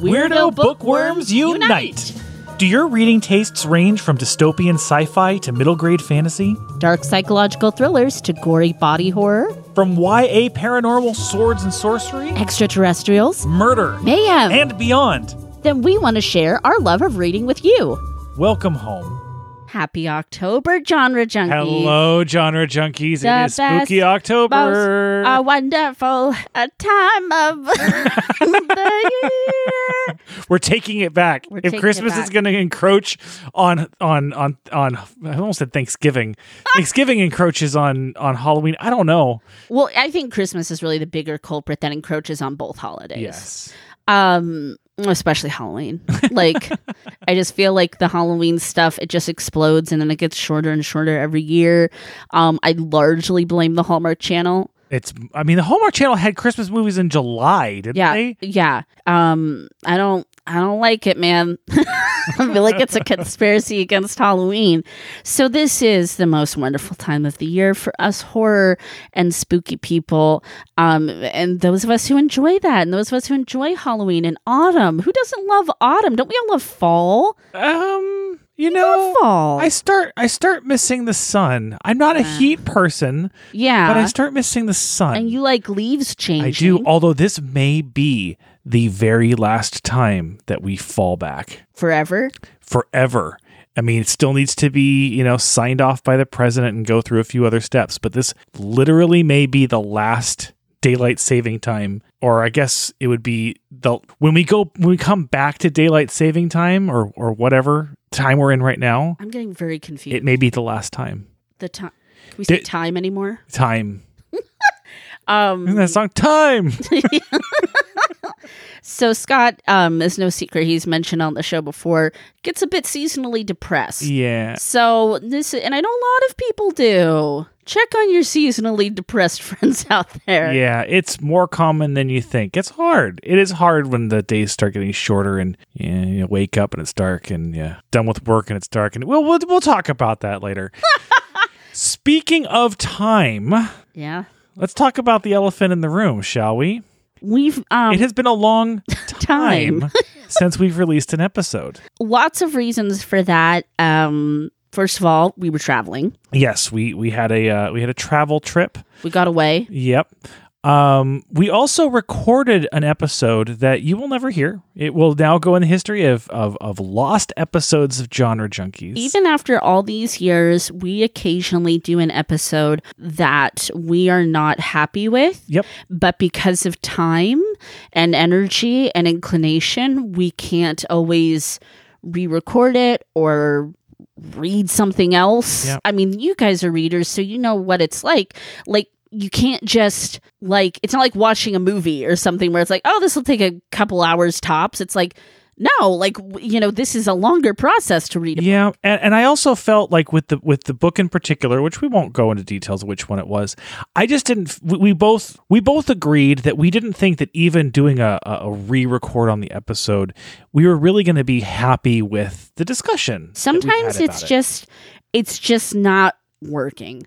Weirdo bookworms unite! Do your reading tastes range from dystopian sci fi to middle grade fantasy? Dark psychological thrillers to gory body horror, From YA paranormal swords and sorcery, extraterrestrials, murder, mayhem. and beyond? then we want to share our love of reading with you. Welcome home. Happy October, genre junkies. Hello, genre junkies. The it is spooky October. Most, a wonderful a time of the year. We're taking it back. We're if Christmas is going to encroach on on on on, I almost said Thanksgiving. Thanksgiving encroaches on on Halloween. I don't know. Well, I think Christmas is really the bigger culprit that encroaches on both holidays. Yes. Um, especially Halloween. Like, I just feel like the Halloween stuff it just explodes and then it gets shorter and shorter every year. Um, I largely blame the Hallmark Channel. It's. I mean, the Hallmark Channel had Christmas movies in July, didn't Yeah, they? yeah. Um, I don't, I don't like it, man. I feel like it's a conspiracy against Halloween. So this is the most wonderful time of the year for us horror and spooky people. Um, and those of us who enjoy that, and those of us who enjoy Halloween and autumn. Who doesn't love autumn? Don't we all love fall? Um, you know, fall. I start I start missing the sun. I'm not a heat person, yeah, but I start missing the sun. and you like leaves changing. I do. Although this may be the very last time that we fall back forever. forever. I mean, it still needs to be, you know, signed off by the president and go through a few other steps, but this literally may be the last daylight saving time or I guess it would be the when we go when we come back to daylight saving time or or whatever time we're in right now, I'm getting very confused. it may be the last time. the time. Can we say time anymore? Time. Um, Isn't that song time? So Scott, um, is no secret he's mentioned on the show before, gets a bit seasonally depressed. yeah. So this, and I know a lot of people do. Check on your seasonally depressed friends out there. Yeah, it's more common than you think. It's hard. It is hard when the days start getting shorter and yeah, you wake up and it's dark and yeah, done with work and it's dark and we'll we'll, we'll talk about that later. Speaking of time, Yeah. let's talk about the elephant in the room, shall we? We've um, It has been a long Time. time since we've released an episode. lots of reasons for that. Um, first of all, we were traveling. Yes, we we had a uh, we had a travel trip. We got away. Yep. Um, we also recorded an episode that you will never hear. It will now go in the history of, of, of lost episodes of Genre Junkies. Even after all these years, we occasionally do an episode that we are not happy with. Yep. But because of time and energy and inclination, we can't always re record it or read something else. Yep. I mean, you guys are readers, so you know what it's like. Like, you can't just like it's not like watching a movie or something where it's like, oh, this will take a couple hours tops. It's like, no, like you know, this is a longer process to read. Yeah, and, and I also felt like with the with the book in particular, which we won't go into details of which one it was. I just didn't. We, we both we both agreed that we didn't think that even doing a, a, a re-record on the episode, we were really going to be happy with the discussion. Sometimes it's it. just it's just not working.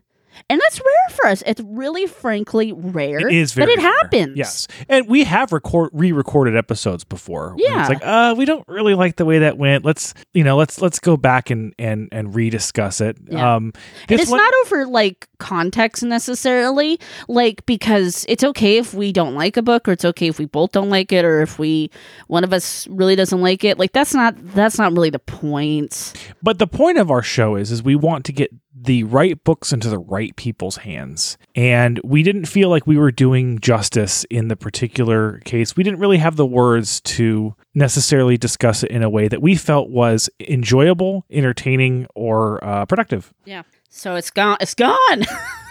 And that's rare for us. It's really frankly rare. It is but very it rare. happens. Yes, and we have record re-recorded episodes before. Yeah. it's like uh, we don't really like the way that went. Let's you know, let's let's go back and and and rediscuss it. Yeah. Um, And it's one- not over like context necessarily, like because it's okay if we don't like a book, or it's okay if we both don't like it, or if we one of us really doesn't like it. Like that's not that's not really the point. But the point of our show is is we want to get the right books into the right people's hands. And we didn't feel like we were doing justice in the particular case. We didn't really have the words to necessarily discuss it in a way that we felt was enjoyable, entertaining, or uh, productive. Yeah. So it's gone. It's gone.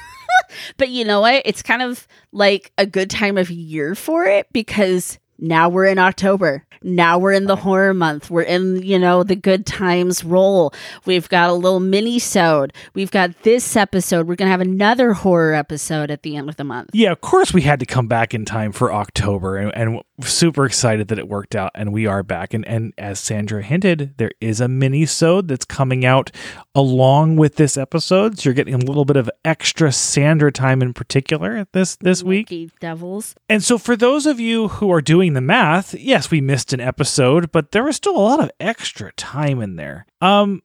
but you know what? It's kind of like a good time of year for it because now we're in October. Now we're in the horror month. We're in, you know, the good times roll. We've got a little mini sode. We've got this episode. We're going to have another horror episode at the end of the month. Yeah, of course we had to come back in time for October and, and super excited that it worked out and we are back. And and as Sandra hinted, there is a mini sode that's coming out along with this episode. So you're getting a little bit of extra Sandra time in particular this this week. Lucky devils. And so for those of you who are doing the math, yes, we missed an episode, but there was still a lot of extra time in there. Um,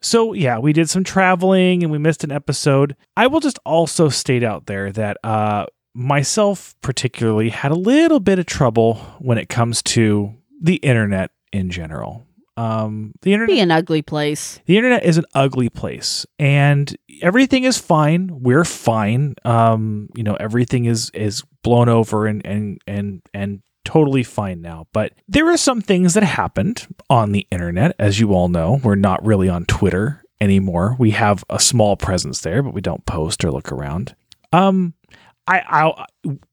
so yeah, we did some traveling and we missed an episode. I will just also state out there that uh, myself particularly had a little bit of trouble when it comes to the internet in general. Um, the internet Be an ugly place. the internet is an ugly place and everything is fine we're fine um you know everything is is blown over and and and and totally fine now but there are some things that happened on the internet as you all know we're not really on twitter anymore we have a small presence there but we don't post or look around um i i'll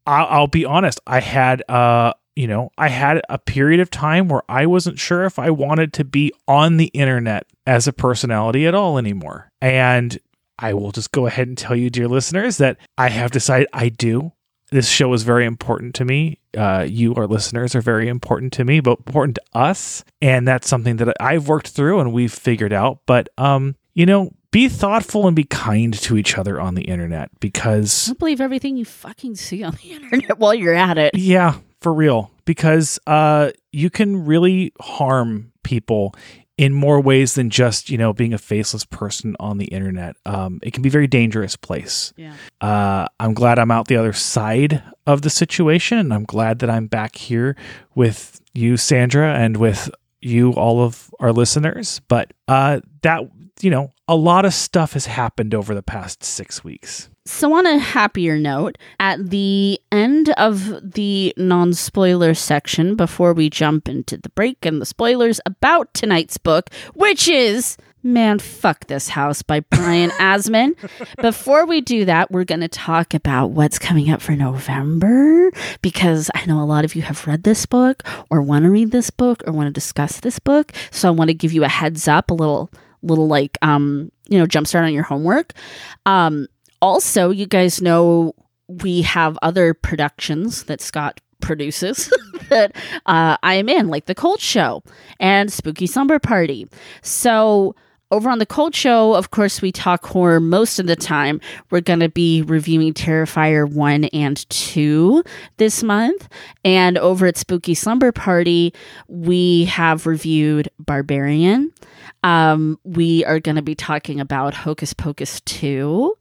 i'll, be honest i had uh you know, I had a period of time where I wasn't sure if I wanted to be on the internet as a personality at all anymore. And I will just go ahead and tell you, dear listeners, that I have decided I do. This show is very important to me. Uh, you, our listeners, are very important to me, but important to us. And that's something that I've worked through and we've figured out. But, um, you know, be thoughtful and be kind to each other on the internet because Don't believe everything you fucking see on the internet while you're at it. Yeah, for real. Because uh, you can really harm people in more ways than just you know being a faceless person on the internet. Um, it can be a very dangerous place. Yeah. Uh, I'm glad I'm out the other side of the situation, and I'm glad that I'm back here with you, Sandra, and with you, all of our listeners. But uh, that you know, a lot of stuff has happened over the past six weeks. So, on a happier note, at the end of the non spoiler section, before we jump into the break and the spoilers about tonight's book, which is Man, Fuck This House by Brian Asman. Before we do that, we're going to talk about what's coming up for November because I know a lot of you have read this book or want to read this book or want to discuss this book. So, I want to give you a heads up, a little little like um you know jumpstart on your homework. Um also you guys know we have other productions that scott produces that uh, i am in like the cold show and spooky slumber party. So over on the cold show of course we talk horror most of the time. We're going to be reviewing terrifier 1 and 2 this month. And over at spooky slumber party we have reviewed barbarian um, we are going to be talking about Hocus Pocus 2.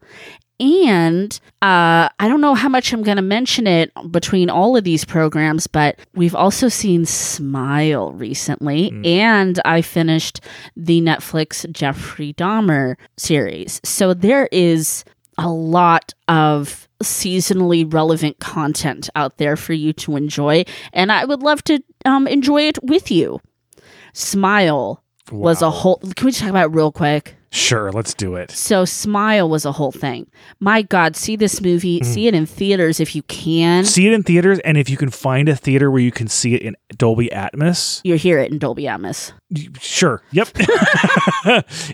And uh, I don't know how much I'm going to mention it between all of these programs, but we've also seen Smile recently. And I finished the Netflix Jeffrey Dahmer series. So there is a lot of seasonally relevant content out there for you to enjoy. And I would love to um, enjoy it with you. Smile was a whole. Can we just talk about it real quick? Sure, let's do it. So, Smile was a whole thing. My God, see this movie, mm. see it in theaters if you can. see it in theaters and if you can find a theater where you can see it in dolby atmos You hear it in Dolby Atmos. sure yep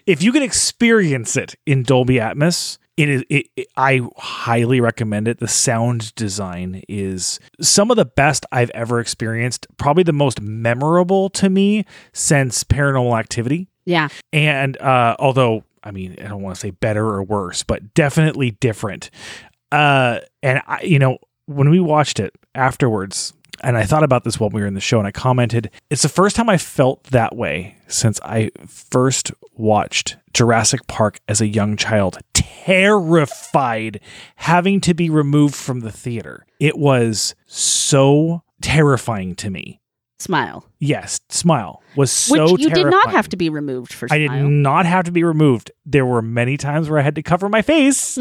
if you can experience it in dolby atmos it is it, it- i highly recommend it. The sound design is some of the best i've ever experienced probably the most memorable to me since paranormal activity. Yeah, and uh, although I mean I don't want to say better or worse, but definitely different. Uh, and I, you know, when we watched it afterwards, and I thought about this while we were in the show, and I commented, it's the first time I felt that way since I first watched Jurassic Park as a young child, terrified having to be removed from the theater. It was so terrifying to me. Smile. Yes, Smile was so Which you did not have to be removed for I did not have to be removed. There were many times where I had to cover my face.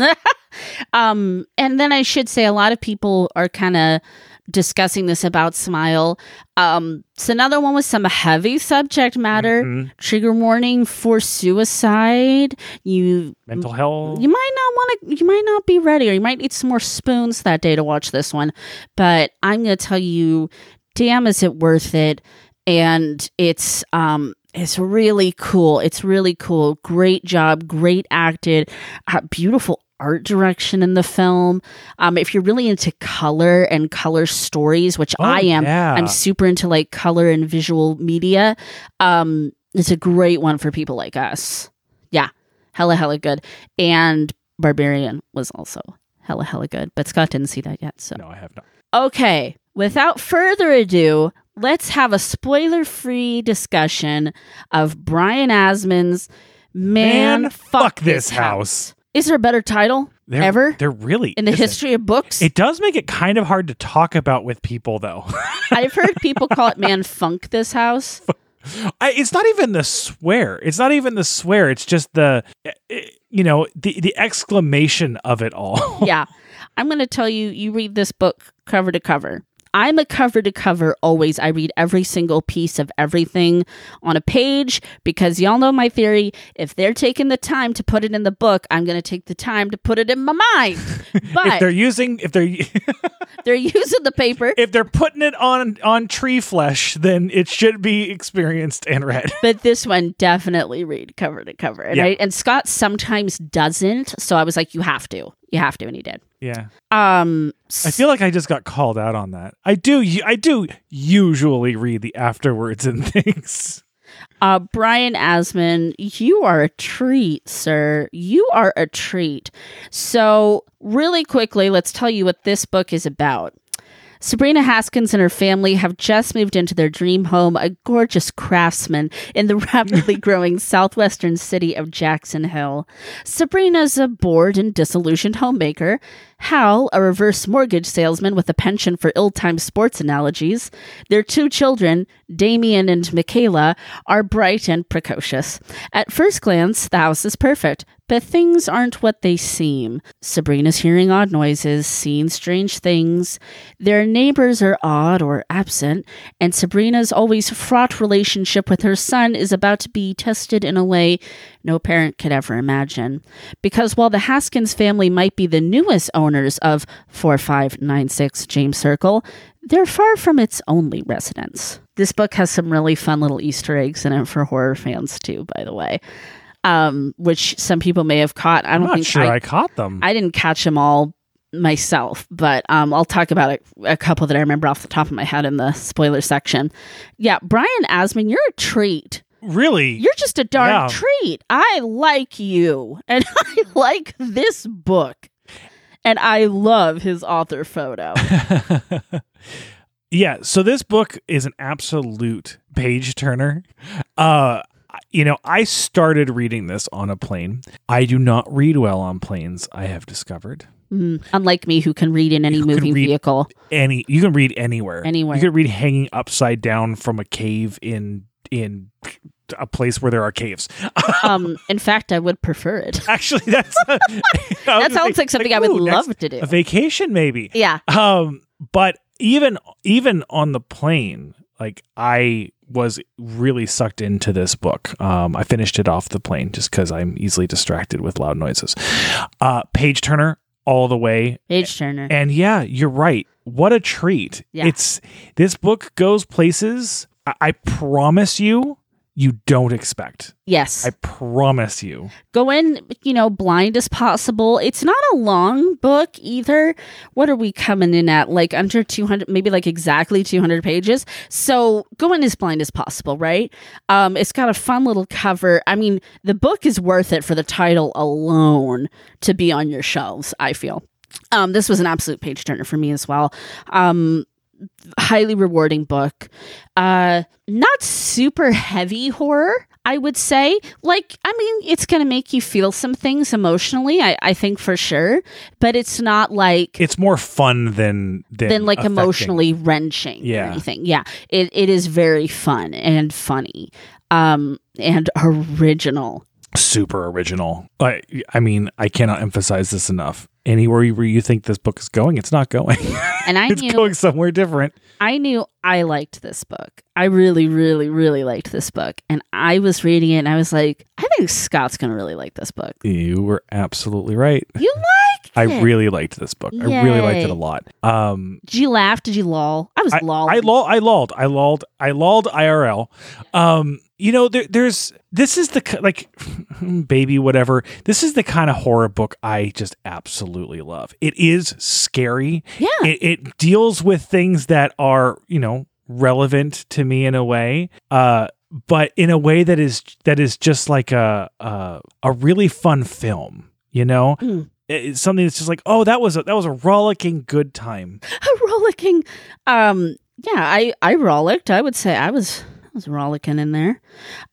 um, and then I should say a lot of people are kind of discussing this about Smile. Um, it's another one with some heavy subject matter. Mhm. Trigger warning for suicide. You Mental health. you might not want to you might not be ready or you might need some more spoons that day to watch this one but i'm going to tell you damn is it worth it and it's um it's really cool it's really cool great job great acted uh, beautiful art direction in the film um if you're really into color and color stories which Oh, i am yeah. i'm super into like color and visual media um it's a great one for people like us yeah hella hella good and barbarian was also hella hella good but scott didn't see that yet so No, I have not. okay without further ado, let's have a spoiler free discussion of Brian Asman's Man, Man, Fuck, Fuck This This House. House. Is there a better title There, ever There really in the isn't. history of books? It does make it kind of hard to talk about with people, though. I've heard people call it Man Funk This House. I, it's not even the swear. It's not even the swear. It's just the, eh, eh, you know, the the exclamation of it all. yeah. I'm going to tell you, you read this book cover to cover. I'm a cover to cover always. I read every single piece of everything on a page because y'all know my theory. If they're taking the time to put it in the book, I'm going to take the time to put it in my mind. But if they're using, if they're they're using the paper. if they're putting it on on tree flesh, then it should be experienced and read. But this one definitely read cover to cover. And, Yeah. I, and Scott sometimes doesn't. So I was like, you have to. You have to. And he did. Yeah, Um, I feel like I just got called out on that. I do, I do usually read the afterwards and things. Uh, Brian Asman, you are a treat, sir. You are a treat. So, really quickly, let's tell you what this book is about. Sabrina Haskins and her family have just moved into their dream home, a gorgeous craftsman in the rapidly growing southwestern city of Jackson Hill. Sabrina's a bored and disillusioned homemaker. Hal, a reverse mortgage salesman with a penchant for ill timed sports analogies. Their two children, Damien and Michaela, are bright and precocious. At first glance, the house is perfect, but things aren't what they seem. Sabrina's hearing odd noises, seeing strange things. Their neighbors are odd or absent, and Sabrina's always fraught relationship with her son is about to be tested in a way no parent could ever imagine. Because while the Haskins family might be the newest owners of 4596 James Circle, they're far from its only residence. This book has some really fun little Easter eggs in it for horror fans, too, by the way, um, which some people may have caught. I I'm don't not think sure I, caught them. I didn't catch them all myself, but um, I'll talk about a, a couple that I remember off the top of my head in the spoiler section. Yeah, Brian Asman, you're a treat. really? You're just a darn Yeah. treat. I like you, and I like this book, and I love his author photo. yeah so this book is an absolute page turner uh you know i started reading this on a plane i do not read well on planes i have discovered Mm, unlike me, who can read in any can moving vehicle. any you can read anywhere Anywhere. you can read hanging upside down from a cave in in a place where there are caves Um, in fact, I would prefer it. actually that's That sounds like something I would love to do. a vacation maybe Yeah. um but even even on the plane like i was really sucked into this book. Um i finished it off the plane just because i'm easily distracted with loud noises. Uh page turner all the way. Page Turner. and yeah you're right. What a treat. Yeah. it's this book goes places I, I promise you you don't expect yes. i promise you go in, you know, blind as possible. It's not a long book either. What are we coming in at? Like under 200, maybe like exactly 200 pages. So go in as blind as possible, right? Um, it's got a fun little cover. I mean, the book is worth it for the title alone to be on your shelves, I feel. Um, this was an absolute page turner for me as well. Um, highly rewarding book. Uh, not super heavy horror, I would say. Like, I mean, it's going to make you feel some things emotionally, I, I think for sure, but it's not like. it's more fun than than, than like affecting. emotionally wrenching Yeah. or anything. Yeah. It it is very fun and funny. Um and original. super original. I I mean, I cannot emphasize this enough. Anywhere where you think this book is going, it's not going. And I it's knew going somewhere different. I knew I liked this book. I really, really, really liked this book. And I was reading it and I was like, I think Scott's gonna really like this book. You were absolutely right. You liked I it. really liked this book. I really liked it a lot. Um Did you laugh? Did you loll? I was I, lolling. I, lull, I lulled. I lulled. I lulled IRL. Um, you know, there, there's this is the like baby whatever. This is the kind of horror book I just absolutely love. It is scary. Yeah. It, it deals with things that are you know relevant to me in a way. Uh, but in a way that is that is just like a a, a really fun film. You know, Mm. it's something that's just like, oh, that was a, that was a rollicking good time. a rollicking um yeah i i rollicked i would say i was I was rollicking in there.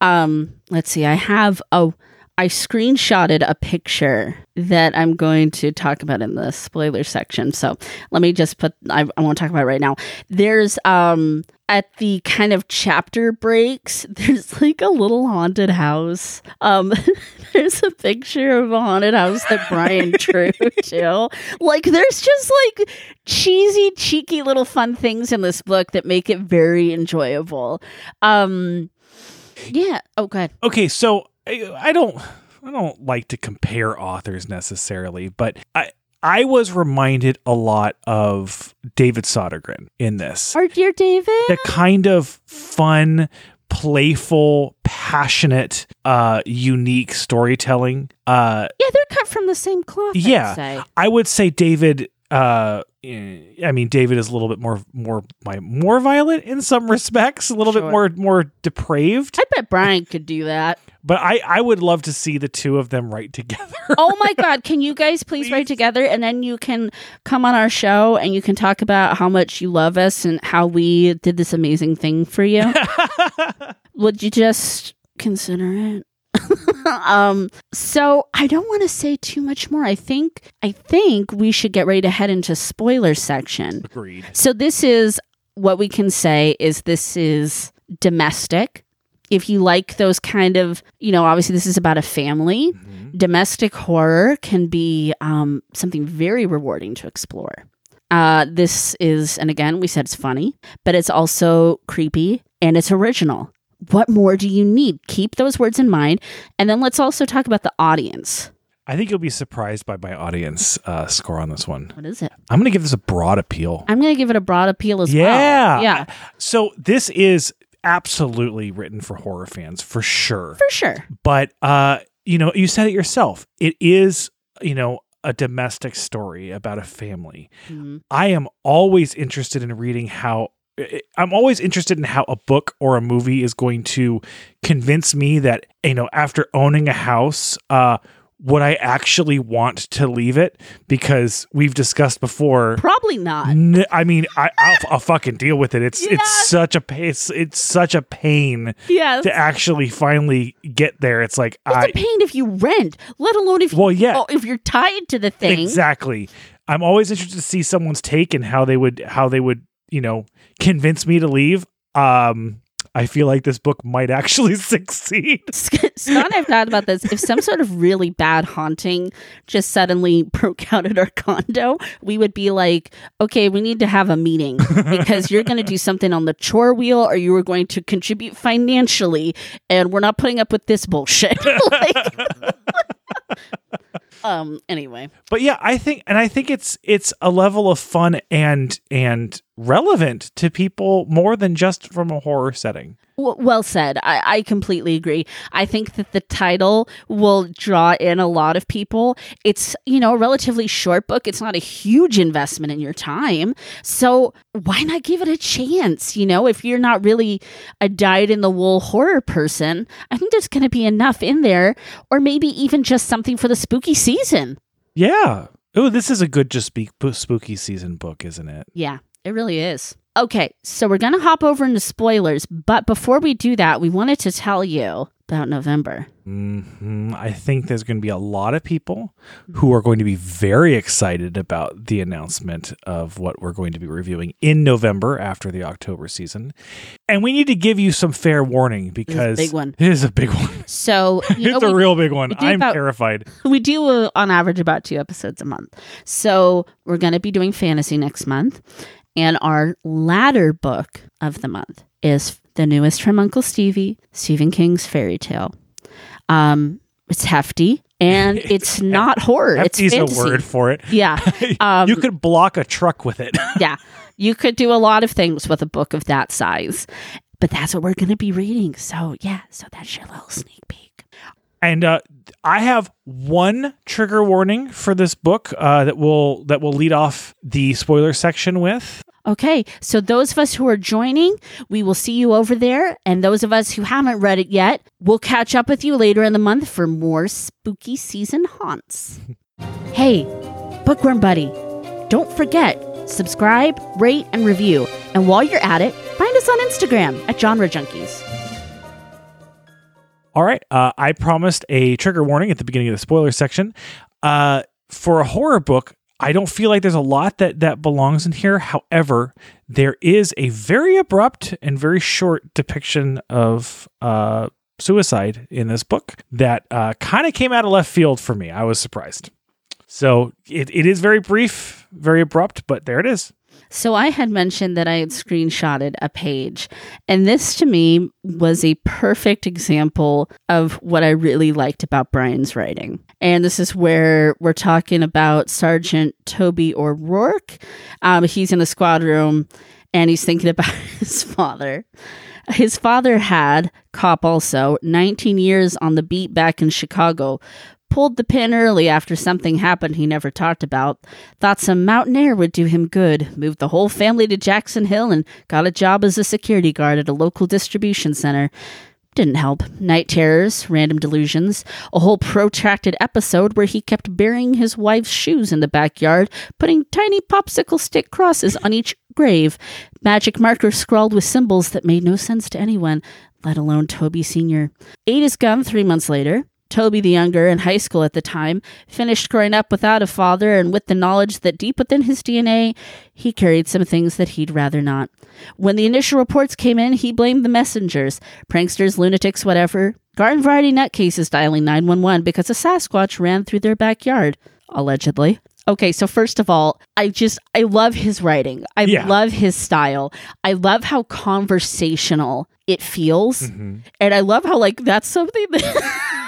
Um let's see i have a i screenshotted a picture that i'm going to talk about in the spoiler section so let me just put i, I won't talk about it right now there's um at the kind of chapter breaks there's like a little haunted house um there's a picture of a haunted house that brian drew too like there's just like cheesy, cheeky little fun things in this book that make it very enjoyable. Um yeah. Oh god. Okay, so I, I don't I don't like to compare authors necessarily, but I I was reminded a lot of David Sodergren in this. Our dear David. The kind of fun, playful, passionate, uh, unique storytelling. Uh, yeah, they're cut from the same cloth. I'd Yeah. say. I would say David. Uh, eh, I mean, David is a little bit more, more, my more violent in some respects, a little bit more, more depraved. I bet Brian could do that. But I, I would love to see the two of them write together. Oh my god, can you guys please, write together and then you can come on our show and you can talk about how much you love us and how we did this amazing thing for you? Would you just consider it? um so I don't want to say too much more. I think I think we should get ready to head into spoiler section. Agreed. So this is what we can say is this is domestic. If you like those kind of, you know, obviously this is about a family. Domestic horror can be um, something very rewarding to explore. Uh, this is, and again, we said it's funny, but it's also creepy and it's original. What more do you need? Keep those words in mind. And then let's also talk about the audience. I think you'll be surprised by my audience uh, score on this one. What is it? I'm going to give this a broad appeal. I'm going to give it a broad appeal as Yeah. well. Yeah, Yeah. So this is absolutely written for horror fans for sure. for sure. But uh, you know, you said it yourself. It is, you know, a domestic story about a family. Mhm. I am always interested in reading how I'm always interested in how a book or a movie is going to convince me that, you know, after owning a house, uh would I actually want to leave it? Because we've discussed before. Probably not. N- I mean, I, I'll, I'll fucking deal with it. It's it's such a it's, it's such a pain Yes. to actually finally get there. It's like It's I a pain if you rent, let alone if well, yeah, if you're tied to the thing. exactly. I'm always interested to see someone's take and how they would how they would you know convince me to leave. Um, I feel like this book might actually succeed. Scott and I've thought about this. If some sort of really bad haunting just suddenly broke out at our condo, we would be like, okay, we need to have a meeting because you're going to do something on the chore wheel or you are going to contribute financially and we're not putting up with this bullshit. Like- um, anyway. But yeah, I think and I think it's it's a level of fun and and relevant to people more than just from a horror setting. Well said. I, I completely agree. I think that the title will draw in a lot of people. It's, you know, a relatively short book. It's not a huge investment in your time. So why not give it a chance? You know, if you're not really a dyed in the wool horror person, I think there's going to be enough in there, or maybe even just something for the spooky season. Yeah. Oh, this is a good just speak spooky season book, isn't it? Yeah, it really is. Okay, so we're going to hop over into spoilers, but before we do that, we wanted to tell you about November. hmm I think there's going to be a lot of people who are going to be very excited about the announcement of what we're going to be reviewing in November after the October season. And we need to give you some fair warning because big one. It is a big one. So, you know, it's a real big one. I'm about- terrified. we do uh, on average about two episodes a month. So, we're going to be doing fantasy next month. And our latter book of the month is the newest from Uncle Stevie, Stephen King's fairy tale. Um, it's hefty and it's not horror. It's Hefty's a word for it. Yeah. Um, you could block a truck with it. yeah. You could do a lot of things with a book of that size. But that's what we're going to be reading. So, yeah. So, that's your little sneak peek. And uh, I have one trigger warning for this book uh, that will that will lead off the spoiler section with. Okay, so those of us who are joining, we will see you over there. And those of us who haven't read it yet, we'll catch up with you later in the month for more spooky season haunts. Hey, Bookworm Buddy, don't forget, subscribe, rate, and review. And while you're at it, find us on Instagram at Genre Junkies. All right. Uh, I promised a trigger warning at the beginning of the spoiler section. Uh, for a horror book, I don't feel like there's a lot that that belongs in here. However, there is a very abrupt and very short depiction of uh, suicide in this book that uh, kind of came out of left field for me. I was surprised. So it, it is very brief, very abrupt, but there it is. So I had mentioned that I had screenshotted a page, and this to me was a perfect example of what I really liked about Brian's writing. And this is where we're talking about Sergeant Toby O'Rourke. Um, he's in a squad room and he's thinking about his father. His father had, cop also, 19 years on the beat back in Chicago, pulled the pin early after something happened he never talked about. Thought some mountain air would do him good. Moved the whole family to Jackson Hill and got a job as a security guard at a local distribution center. Didn't help. Night terrors, random delusions, a whole protracted episode where he kept burying his wife's shoes in the backyard, putting tiny popsicle stick crosses on each grave, magic markers scrawled with symbols that made no sense to anyone, let alone Toby Sr. Ate his gum three months later, Toby the Younger, in high school at the time, finished growing up without a father and with the knowledge that deep within his DNA, he carried some things that he'd rather not. When the initial reports came in, he blamed the messengers, pranksters, lunatics, whatever, garden variety nutcases dialing 911 because a Sasquatch ran through their backyard, allegedly. Okay, so first of all, I just I love his writing. I Yeah. love his style. I love how conversational it feels. Mm-hmm. And I love how like that's something that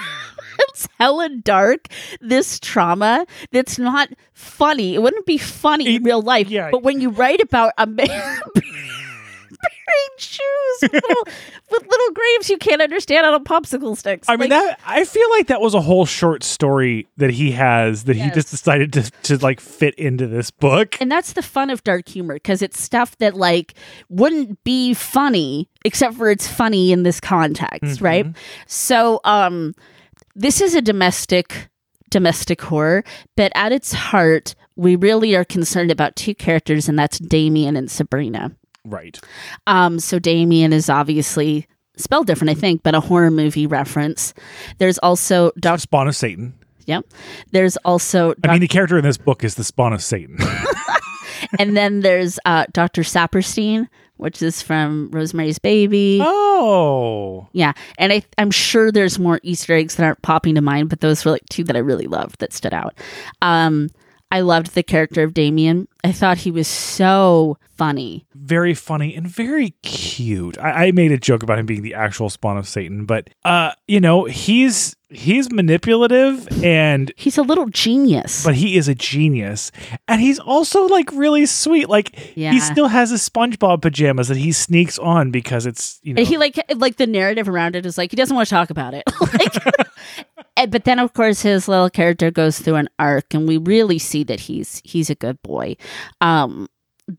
it's hella dark. This trauma that's not funny. It wouldn't be funny in real life. yeah. But when you write about a man burying shoes with little, with little graves you can't understand on a popsicle sticks. I mean Like, that I feel like that was a whole short story that he has that he just decided to to like fit into this book. And that's the fun of dark humor because it's stuff that like wouldn't be funny except for it's funny in this context, right? So um this is a domestic domestic horror, but at its heart we really are concerned about two characters and that's Damien and Sabrina. Right. Um so Damien is obviously spelled different I think, but a horror movie reference. There's also Doc Spawn of Satan. Yep. There's also I mean, the character in this book is the spawn of Satan. and then there's uh, Dr. Saperstein, which is from Rosemary's Baby. oh, Yeah, and I, I'm sure there's more Easter eggs that aren't popping to mind, but those were like two that I really loved that stood out. Um, I loved the character of Damien. I thought he was so funny. very funny and very cute. I, I made a joke about him being the actual spawn of Satan, but uh, you know, he's he's manipulative and He's a little genius. but he is a genius and he's also like really sweet like Yeah. he still has his spongebob pajamas that he sneaks on because it's you know And he like like the narrative around it is like he doesn't want to talk about it. like, and, but then of course his little character goes through an arc, and we really see that he's he's a good boy. Um,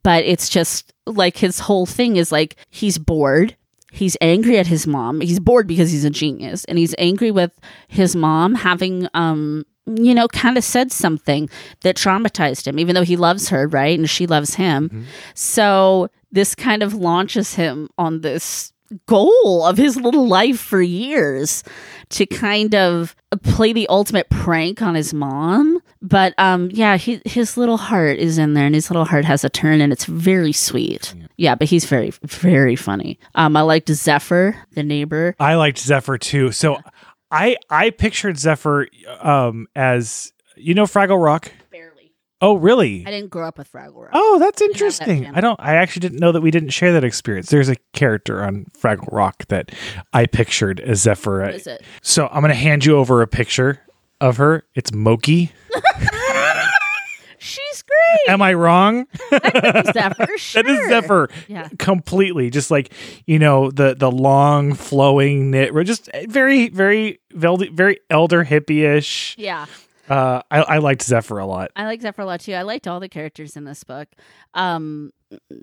but it's just like his whole thing is like he's bored. He's angry at his mom. He's bored because he's a genius, and he's angry with his mom having um you know kind of said something that traumatized him even though he loves her right and she loves him so this kind of launches him on this goal of his little life for years to kind of play the ultimate prank on his mom. But um yeah, he, his little heart is in there and his little heart has a turn and it's very sweet. Yeah, but he's very very funny. Um I liked Zephyr, the neighbor. I liked Zephyr too. So I I pictured Zephyr um as you know Fraggle Rock. Oh, really? I didn't grow up with Fraggle Rock. Oh, that's interesting. channel. I don't. I actually didn't know that we didn't share that experience. There's a character on Fraggle Rock that I pictured as Zephyr. What is it? So I'm gonna hand you over a picture of her. It's Mokey. She's great. Am I wrong? Zephyr, sure. That is Zephyr. Yeah. Completely. Just like, you know, the the long flowing knit just very, very veldy, very elder hippie-ish. Yeah. Uh I, I liked Zephyr a lot. I like Zephyr a lot too. I liked all the characters in this book. Um,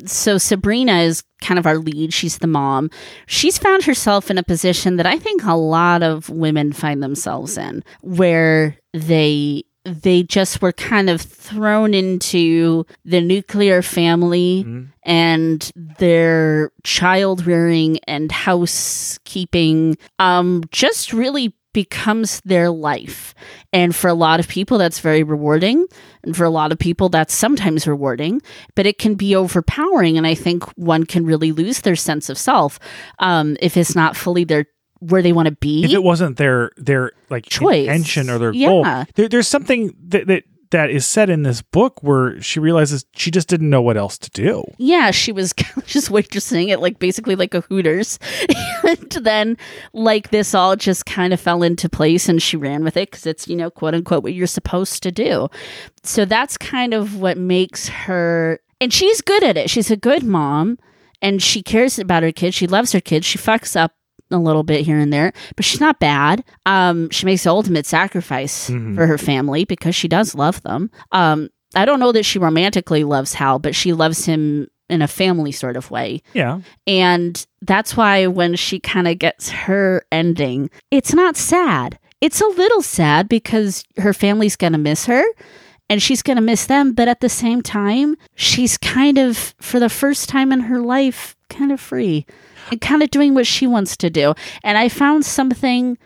so Sabrina is kind of our lead. She's the mom. She's found herself in a position that I think a lot of women find themselves in, where they they just were kind of thrown into the nuclear family Mhm. and their child rearing and housekeeping um just really becomes their life. And for a lot of people that's very rewarding. And for a lot of people that's sometimes rewarding. But it can be overpowering and i think one can really lose their sense of self um if it's not fully their where they want to be. If it wasn't their their like Choice. intention or their Yeah. goal there, there's something that, that that is said in this book where she realizes she just didn't know what else to do Yeah, she was just waitressing at like basically like a Hooters. and then like this all just kind of fell into place and she ran with it because it's, you know, quote unquote what you're supposed to do. So that's kind of what makes her and she's good at it. She's a good mom and she cares about her kids. She loves her kids. She fucks up a little bit here and there, but she's not bad. Um, she makes the ultimate sacrifice Mhm. for her family because she does love them. Um, I don't know that she romantically loves Hal, but she loves him in a family sort of way. yeah And that's why when she kind of gets her ending, it's not sad. It's a little sad because her family's going to miss her and she's going to miss them. But at the same time, she's kind of, for the first time in her life, kind of free and kind of doing what she wants to do. And I found something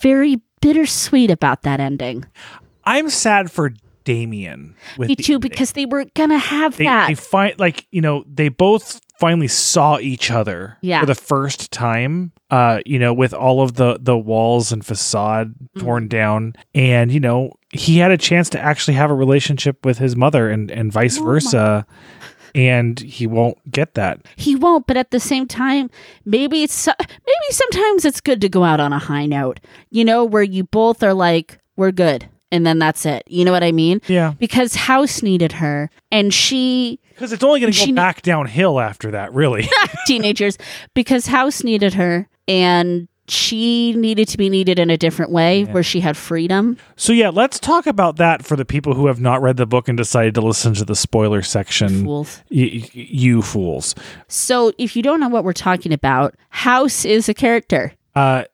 very bittersweet about that ending. i'm sad for damien with Me too, ending. because they were going to have they, that. they find like you know they both finally saw each other Yeah. for the first time uh you know with all of the the walls and facade Mm-hmm. torn down and you know he had a chance to actually have a relationship with his mother and and vice Oh my- versa and he won't get that. He won't but at the same time maybe it's maybe sometimes it's good to go out on a high note you know where you both are like we're good and then that's it. You know what i mean? Yeah. Because house needed her and she because it's only going to go back downhill after that really. Teenagers. Because house needed her and she needed to be needed in a different way Yeah. where she had freedom. So yeah let's talk about that for the people who have not read the book and decided to listen to the spoiler section. Fools. Y- you fools. So if you don't know what we're talking about house is a character. Uh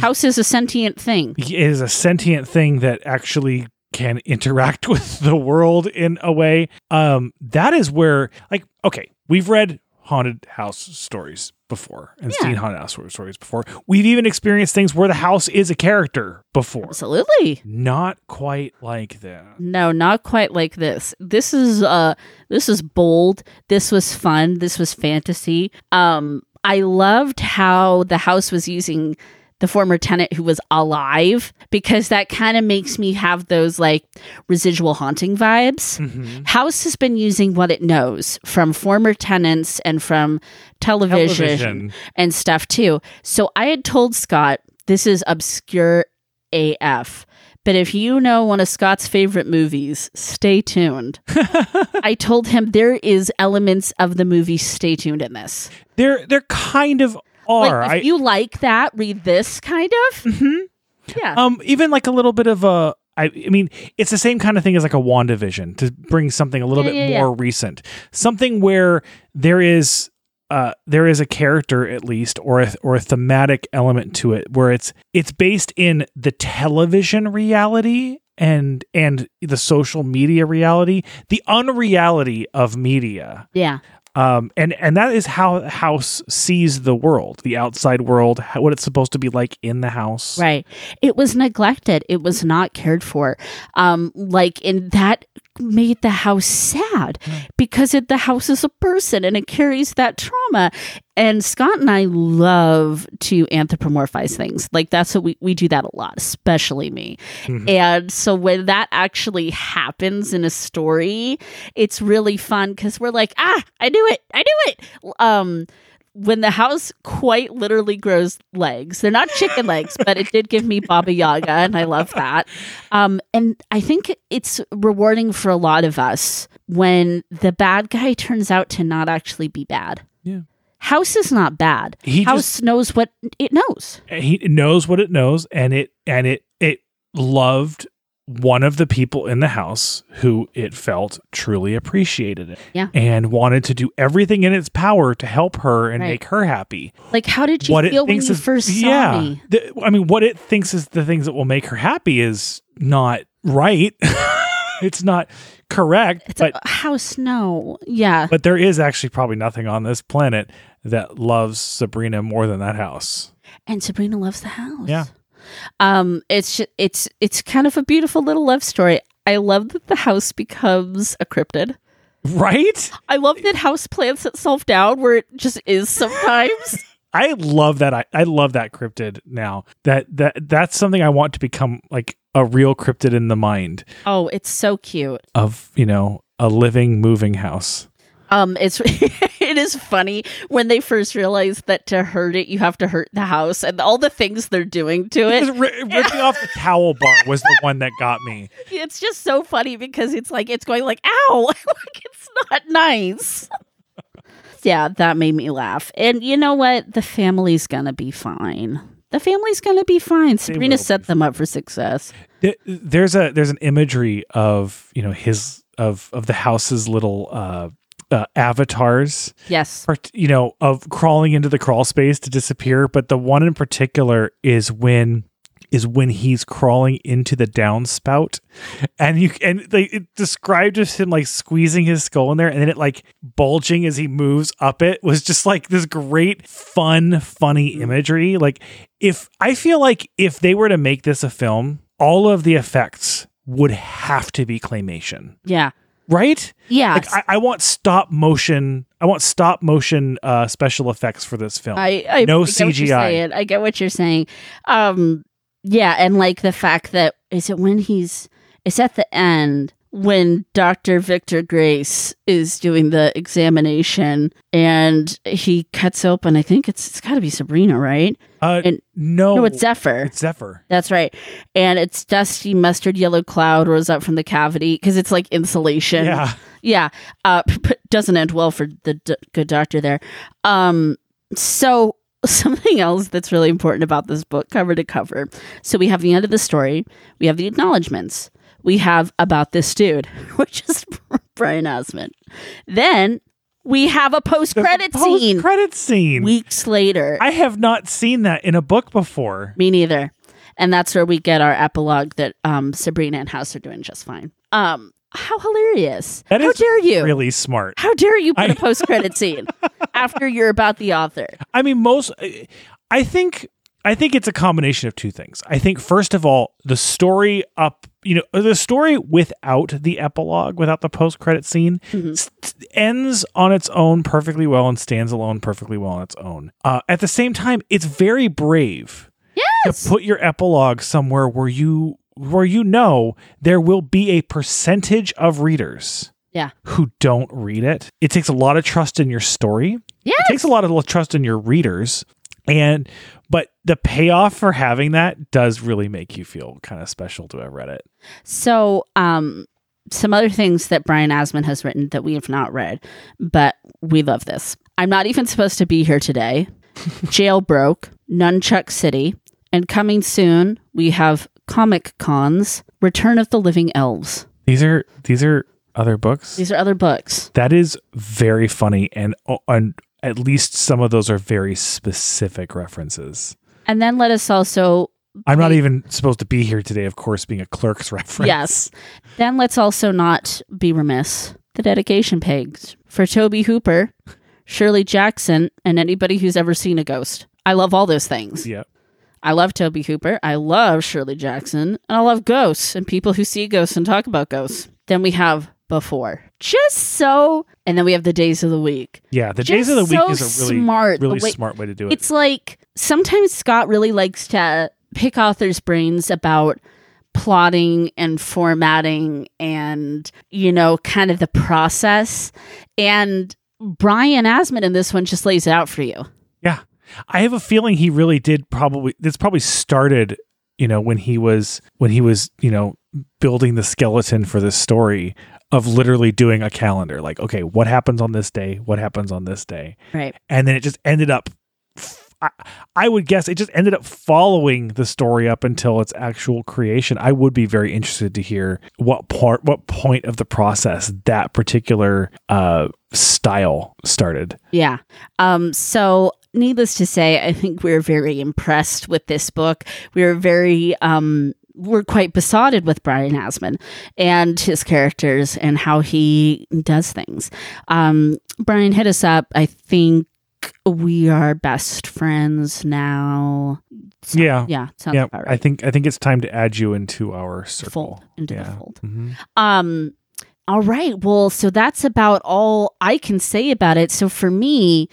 house is a sentient thing. It is a sentient thing that actually can interact with the world in a way. Um, that is where, like, okay, we've read haunted house stories before and Yeah. seen haunted house stories before. We've even experienced things where the house is a character before. absolutely Not quite like that. No, not quite like this. This is uh this is bold. This was fun. This was fantasy. Um I loved how the house was using the former tenant who was alive because that kind of makes me have those like residual haunting vibes. Mhm. House has been using what it knows from former tenants and from television, Television. and stuff too. So I had told Scott this is obscure AF. But if you know one of Scott's favorite movies, stay tuned. I told him there is elements of the movie Stay Tuned in this. They're they're kind of Like are. if I, you like that, read this kind of. Mhm. Yeah. Um, even like a little bit of a. I, I mean, it's the same kind of thing as like a WandaVision to bring something a little Yeah, bit yeah, yeah. more recent, something where there is, uh, there is a character at least, or a, or a thematic element to it, where it's it's based in the television reality and and the social media reality, the unreality of media. yeah. Um, and and that is how House sees the world, the outside world, how, what it's supposed to be like in the house. Right. It was neglected. It was not cared for. Um, like, and that made the house sad because it, the house is a person and it carries that trauma. And Scott and I love to anthropomorphize things. Like, that's what we, we do that a lot, especially me. Mhm. And so when that actually happens in a story, it's really fun because we're like, ah, I knew it. I knew it. Um, when the house quite literally grows legs. They're not chicken legs, but it did give me Baba Yaga, and I love that. Um, and I think it's rewarding for a lot of us when the bad guy turns out to not actually be bad. Yeah. House is not bad. He House knows what it knows. he knows what it knows and it and it it loved one of the people in the house who it felt truly appreciated it Yeah. and wanted to do everything in its power to help her and Right. make her happy Like, how did you what feel when you is first saw yeah me? the- i mean what it thinks is the things that will make her happy is not right. it's not correct, It's but a house. No. Yeah. but there is actually probably nothing on this planet that loves Sabrina more than that house. And Sabrina loves the house. Yeah. Um, it's it's it's kind of a beautiful little love story. I love that the house becomes a cryptid. Right? I love that house plants itself down where it just is sometimes. I love that. I, I love that cryptid now. That that that's something I want to become like a real cryptid in the mind oh, it's so cute. of you know a living, moving house. Um, it's it is funny when they first realize that to hurt it you have to hurt the house and all the things they're doing to it. Ri- ripping off the towel bar was the one that got me. It's just so funny because it's like it's going like ow, like it's not nice. yeah, that made me laugh. And you know what? The family's gonna be fine. The family's gonna be fine. Sabrina set them up for success. There's a there's an imagery of you know his of of the house's little uh, uh avatars Yes. you know, of crawling into the crawl space to disappear. But the one in particular is when is when he's crawling into the downspout, and you and they it described as him like squeezing his skull in there, and then it like bulging as he moves up. It was just like this great, fun, funny imagery. Like if I feel like if they were to make this a film, all of the effects would have to be claymation, Yeah. right? Yeah. like I, I want stop motion i want stop motion uh special effects for this film I, I No I what you're CGI. I get what you're saying. Um, yeah, and like the fact that is it when he's it's at the end when Dr. Victor Grace is doing the examination and he cuts open. I think it's it's got to be Sabrina, right? uh and- no No, it's Zephyr. it's zephyr That's right. And it's dusty mustard yellow cloud rose up from the cavity because it's like insulation. yeah Yeah. Uh, doesn't end well for the d- good doctor there. Um, so something else that's really important about this book, cover to cover. So we have the end of the story. We have the acknowledgments. We have about this dude, which is Brian Asman. Then we have a post credit scene credit scene weeks later. i have not seen that in a book before Me neither. And that's where we get our epilogue that um, Sabrina and House are doing just fine. Um, how hilarious! That how is dare you? really smart How dare you put I- a post credit scene after you're about the author? i mean most i think i think it's a combination of two things i think first of all the story up you know the story without the epilogue without the post-credit scene Mhm. s- ends on its own perfectly well and stands alone perfectly well on its own uh, at the same time it's very brave Yes. to put your epilogue somewhere where you where you know there will be a percentage of readers Yeah. who don't read it it takes a lot of trust in your story Yes. it takes a lot of trust in your readers and but the payoff for having that does really make you feel kind of special to have read it So, um, some other things that Brian Asman has written that we have not read, but we love this. I'm not even supposed to be here today. Jailbroke, Nunchuck City, and coming soon we have Comic Cons, Return of the Living Elves. these are these are other books These are other books. that is very funny and oh, and at least some of those are very specific references And then let us also i'm not even supposed to be here today of course being a Clerks reference Yes. Then let's also not be remiss. The dedication page for Tobe Hooper, Shirley Jackson, and anybody who's ever seen a ghost. I love all those things. yeah I love Tobe Hooper. I love Shirley Jackson. And I love ghosts and people who see ghosts and talk about ghosts. Then we have before. Just so. And then we have the days of the week. yeah the Just days of the week so is a really smart. Really way- smart way to do it It's like sometimes Scott really likes to pick authors' brains about plotting and formatting and, you know, kind of the process. And Brian Asman in this one just lays it out for you. Yeah. I have a feeling he really did probably this probably started, you know, when he was when he was, you know, building the skeleton for this story of literally doing a calendar. Like, okay, what happens on this day? What happens on this day? Right. And then it just ended up I, I would guess it just ended up following the story up until its actual creation. I would be very interested to hear what part, what point of the process that particular uh, style started. Yeah. Um, so needless to say, I think we're very impressed with this book. We are very um we're quite besotted with Brian Asman and his characters and how he does things. Um, Brian, hit us up. I think we are best friends now. So- Yeah. yeah, sounds yeah, about I think I think it's time to add you into our circle. Fold into the yeah. fold. Mhm. Um, all right. Well, so that's about all I can say about it. So for me,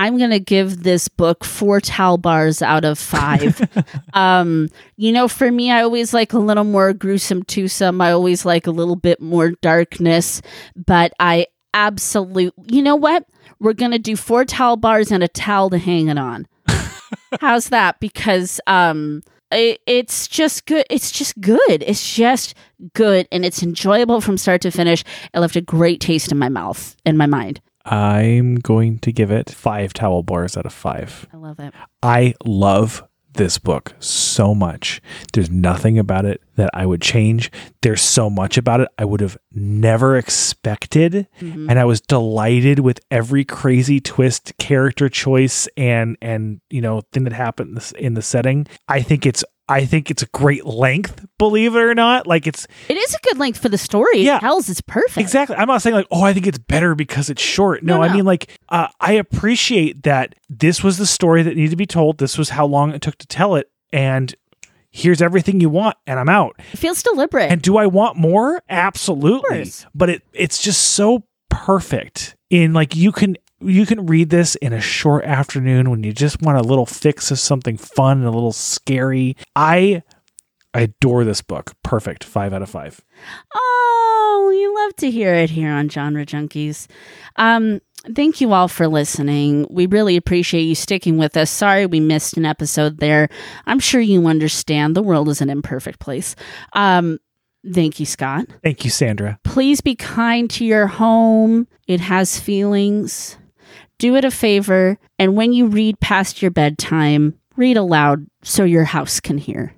I'm gonna give this book four towel bars out of five. um, you know, for me, I always like a little more gruesome twosome. I always like a little bit more darkness, but I absolutely, you know what? We're gonna do four towel bars and a towel to hang it on. How's that? Because um, it, it's just good. It's just good. It's just good, and it's enjoyable from start to finish. It left a great taste in my mouth and my mind. I'm going to give it five towel bars out of five. I love it. I love this book so much. There's nothing about it that I would change. There's so much about it I would have never expected. Mhm. And I was delighted with every crazy twist, character choice, and and you know thing that happened in the setting. I think it's I think it's a great length, believe it or not. Like it's It is a good length for the story. Yeah. It tells it's perfect. Exactly. I'm not saying like, oh, I think it's better because it's short. No, No, I mean like, uh, I appreciate that this was the story that needed to be told. This was how long it took to tell it, and here's everything you want, and I'm out. It feels deliberate. And do I want more? Absolutely. But it it's just so perfect. In like you can you can read this in a short afternoon when you just want a little fix of something fun and a little scary. I adore this book. Perfect. Five out of five. Oh, you love to hear it here on Genre Junkies. Um, thank you all for listening. We really appreciate you sticking with us. Sorry we missed an episode there. I'm sure you understand the world is an imperfect place. Um, thank you, Scott. Thank you, Sandra. Please be kind to your home. It has feelings. Do it a favor, and when you read past your bedtime, read aloud so your house can hear.